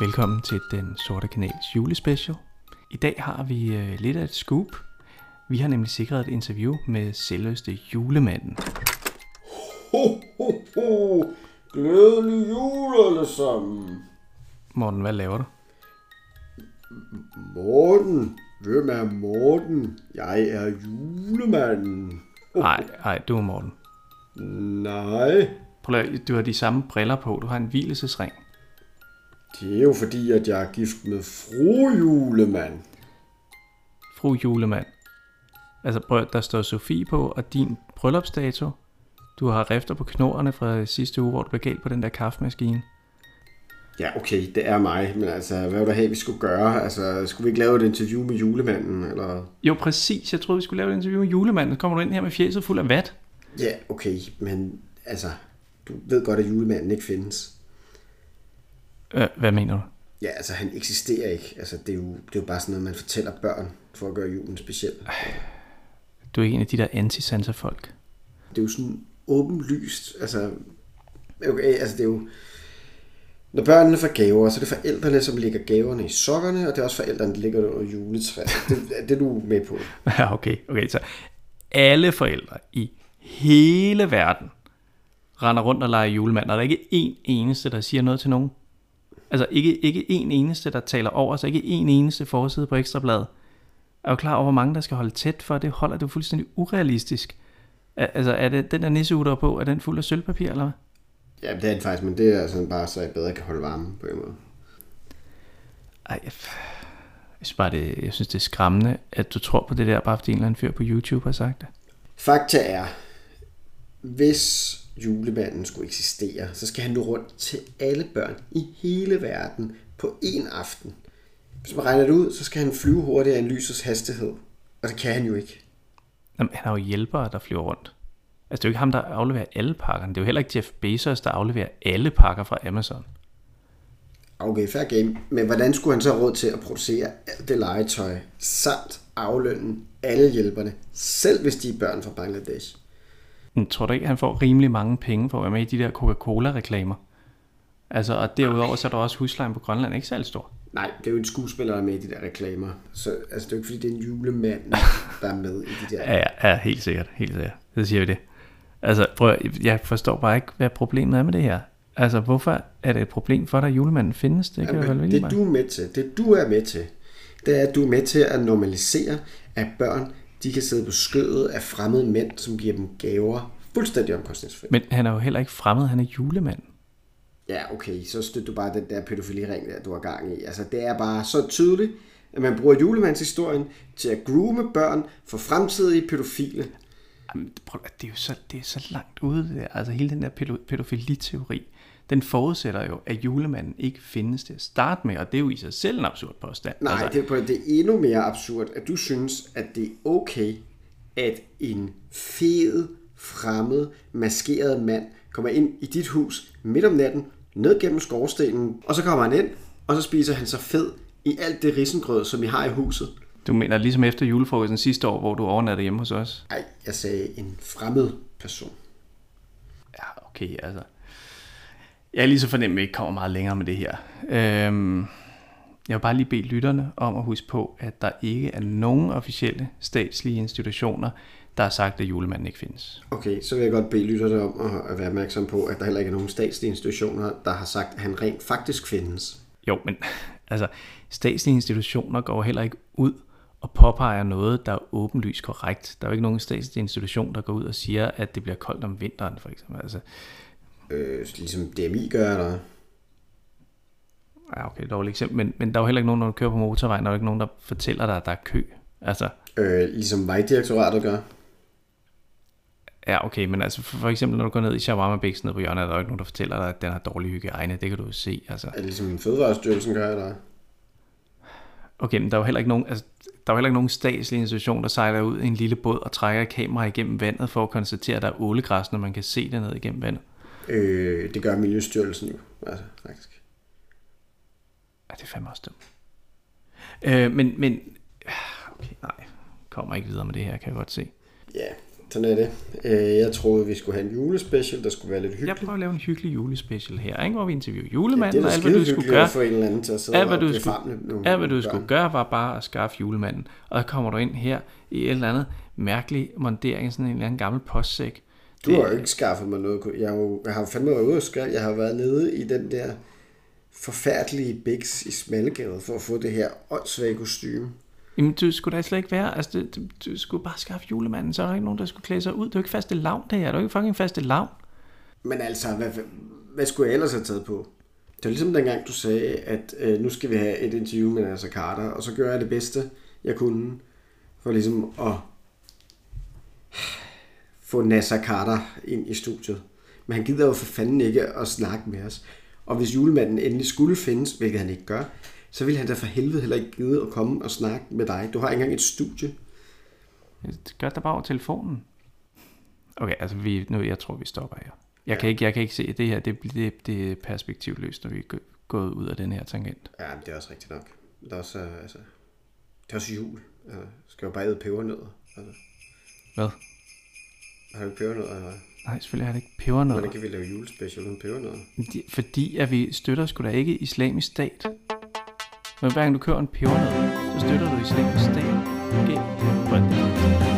Velkommen til Den Sorte Kanals julespecial. I dag har vi øh, lidt af et scoop. Vi har nemlig sikret et interview med selveste julemanden. Ho, ho, ho. Glædelig jul alle sammen. Morten, hvad laver du? Morten. Hvem er Morten? Jeg er julemanden. Nej, nej, du er Morten. Nej, Prøv at, du har de samme briller på. Du har en hvilesesring. Det er jo fordi, at jeg er gift med fru julemand. Fru julemand. Altså, prøv, der står Sofie på, og din bryllupsdato. Du har rifter på knorrene fra sidste uge, hvor du blev galt på den der kaffemaskine. Ja, okay, det er mig, men altså, hvad vil du have, vi skulle gøre? Altså, skulle vi ikke lave et interview med julemanden, eller? Jo, præcis. Jeg troede, vi skulle lave et interview med julemanden. Så kommer du ind her med fjeset fuld af vat. Ja, okay, men altså, du ved godt, at julemanden ikke findes. Hvad mener du? Ja, altså, han eksisterer ikke. Altså, det er jo, det er jo bare sådan noget, man fortæller børn, for at gøre julen speciel. Du er en af de der anti-Santa-folk. det er jo sådan åbenlyst, altså, okay, altså det er jo, når børnene får gaver, så er det forældrene, som lægger gaverne i sokkerne, og det er også forældrene, der ligger det under juletræet. Det, det er du med på. Ja, okay. okay. Så alle forældre i hele verden render rundt og leger julemand, og der er ikke en eneste, der siger noget til nogen. Altså ikke, ikke en eneste, der taler over, så ikke en eneste forside på Ekstrabladet. Er du klar over, hvor mange der skal holde tæt for, det holder det jo fuldstændig urealistisk. Altså er det den der nissehue, der er på, er den fuld af sølvpapir, eller hvad? Ja, det er det faktisk, men det er sådan bare, så jeg bedre kan holde varme på en måde. Ej, jeg, jeg, synes bare, det, jeg synes, det er skræmmende, at du tror på det der, bare fordi en eller anden fyr på YouTube har sagt det. Fakta er, hvis julemanden skulle eksistere, så skal han nu rundt til alle børn i hele verden på en aften. Hvis man regner det ud, så skal han flyve hurtigere end lysets hastighed. Og det kan han jo ikke. Jamen, han har jo hjælpere, der flyver rundt. Altså, det er jo ikke ham, der afleverer alle pakkerne. Det er jo heller ikke Jeff Bezos, der afleverer alle pakker fra Amazon. Okay, fair game. Men hvordan skulle han så råd til at producere alt det legetøj, samt aflønnen alle hjælperne, selv hvis de er børn fra Bangladesh? Men tror du ikke, han får rimelig mange penge for at være med i de der Coca-Cola-reklamer? Altså, og derudover så er der også huslejen på Grønland ikke særlig stor. Nej, det er jo en skuespiller, der er med i de der reklamer. Så altså, det er jo ikke, fordi det er en julemand, der er med i de der... Ja, ja, ja helt sikkert, helt sikkert. Så siger vi det. Altså, prøv, jeg forstår bare ikke, hvad problemet er med det her. Altså, hvorfor er det et problem for dig, at julemanden findes? Det kan Jamen, det du er med til, det du er med til, det er, at du er med til at normalisere, at børn de kan sidde på skødet af fremmede mænd, som giver dem gaver fuldstændig omkostningsfrit. Men han er jo heller ikke fremmed, han er julemand. Ja, okay, så støtter du bare den der pædofiliring, der du har gang i. Altså, det er bare så tydeligt, at man bruger julemandshistorien til at groome børn for fremtidige pædofile. Jamen, prøv, det er jo så, det er så langt ude det der. Altså hele den der pædo- pædofiliteori, den forudsætter jo, at julemanden ikke findes til at starte med, og det er jo i sig selv en absurd påstand. Nej, altså, det, er, på- det er endnu mere absurd, at du synes, at det er okay, at en fed, fremmed, maskeret mand kommer ind i dit hus midt om natten, ned gennem skorstenen, og så kommer han ind, og så spiser han sig fed i alt det risengrød, som I har i huset. Du mener ligesom efter julefrokosten sidste år, hvor du overnattede hjemme hos os? Nej, jeg sagde en fremmed person. Ja, okay, altså. Jeg er lige så fornemt, at vi ikke kommer meget længere med det her. Øhm, jeg vil bare lige bede lytterne om at huske på, at der ikke er nogen officielle statslige institutioner, der har sagt, at julemanden ikke findes. Okay, så vil jeg godt bede lytterne om at- være opmærksom på, at der heller ikke er nogen statslige institutioner, der har sagt, at han rent faktisk findes. Jo, men altså, statslige institutioner går heller ikke ud og påpeger noget, der er åbenlyst korrekt. Der er jo ikke nogen statslig institution, der går ud og siger, at det bliver koldt om vinteren, for eksempel. Altså, Øh, ligesom DMI gør, eller... ja, okay, dårligt eksempel. Men, men der er jo heller ikke nogen, når du kører på motorvejen, der er jo ikke nogen, der fortæller dig, at der er kø. Altså, Øh, ligesom Vejdirektoratet gør. ja, okay, men altså for, for eksempel, når du går ned i shawarma nede på hjørnet, er der jo ikke nogen, der fortæller dig, at den har dårlig hygiejne. Det kan du jo se, altså. Er det ligesom Fødevarestyrelsen gør, eller? Okay, men der er jo heller ikke nogen, altså, der er jo heller ikke nogen statslig institution, der sejler ud i en lille båd og trækker et kamera igennem vandet for at konstatere, at der er ålegræs, når man kan se det ned igennem vandet. Øh, det gør Miljøstyrelsen jo, altså, faktisk. Ja, det er fandme også dumt. Øh, men, men, okay, nej, kommer ikke videre med det her, kan jeg godt se. Ja, Sådan er det. Øh, Jeg troede, vi skulle have en julespecial, der skulle være lidt Jeg hyggeligt. prøver at lave en hyggelig julespecial her, ikke? hvor vi interviewer det julemanden, er og alt hvad du skulle gøre. få en eller anden til at sidde Alt hvad du skulle, alt, hvad du skulle gøre, var bare at skaffe julemanden. Og så kommer du ind her i et eller andet mærkelig montering, sådan en eller anden gammel postsæk. Du har jo ikke skaffet mig noget. Jeg har, jo, jeg har fandme været ude og. Jeg har været nede i den der forfærdelige Bix i Smallegade for at få det her åndssvage kostume. Jamen, du skulle da slet ikke være, altså, du, du, du skulle bare skaffe julemanden, så er der ikke nogen, der skulle klæde sig ud. Det er jo ikke faste lavn, det her. Det er jo ikke fucking faste lavn. Men altså, hvad, hvad, hvad skulle jeg ellers have taget på? Det var ligesom dengang, du sagde, at øh, nu skal vi have et interview med Nasser Carter, og så gør jeg det bedste, jeg kunne, for ligesom at få Nasser Carter ind i studiet. Men han gider jo for fanden ikke at snakke med os. Og hvis julemanden endelig skulle findes, hvilket han ikke gør, så ville han da for helvede heller ikke gide at komme og snakke med dig. Du har ikke engang et studie. Det gør da bare over telefonen. Okay, altså, vi, nu, jeg tror, vi stopper her. Jeg, kan ikke, jeg kan ikke se, at det her det, det, det er perspektivløst, når vi er gå- gået ud af den her tangent. Ja, men det er også rigtigt nok. Det er også, øh, altså, det er også jul. Altså, skal jo bare æde pebernødder. Altså, Hvad? Har vi pebernødder eller hvad? Nej, selvfølgelig har det ikke pebernødder. Hvordan kan vi lave julespecial uden pebernødder? Fordi at vi støtter sgu da ikke islamisk stat. Men hver gang du kører en pebernød, så støtter du islamisk stat. Okay,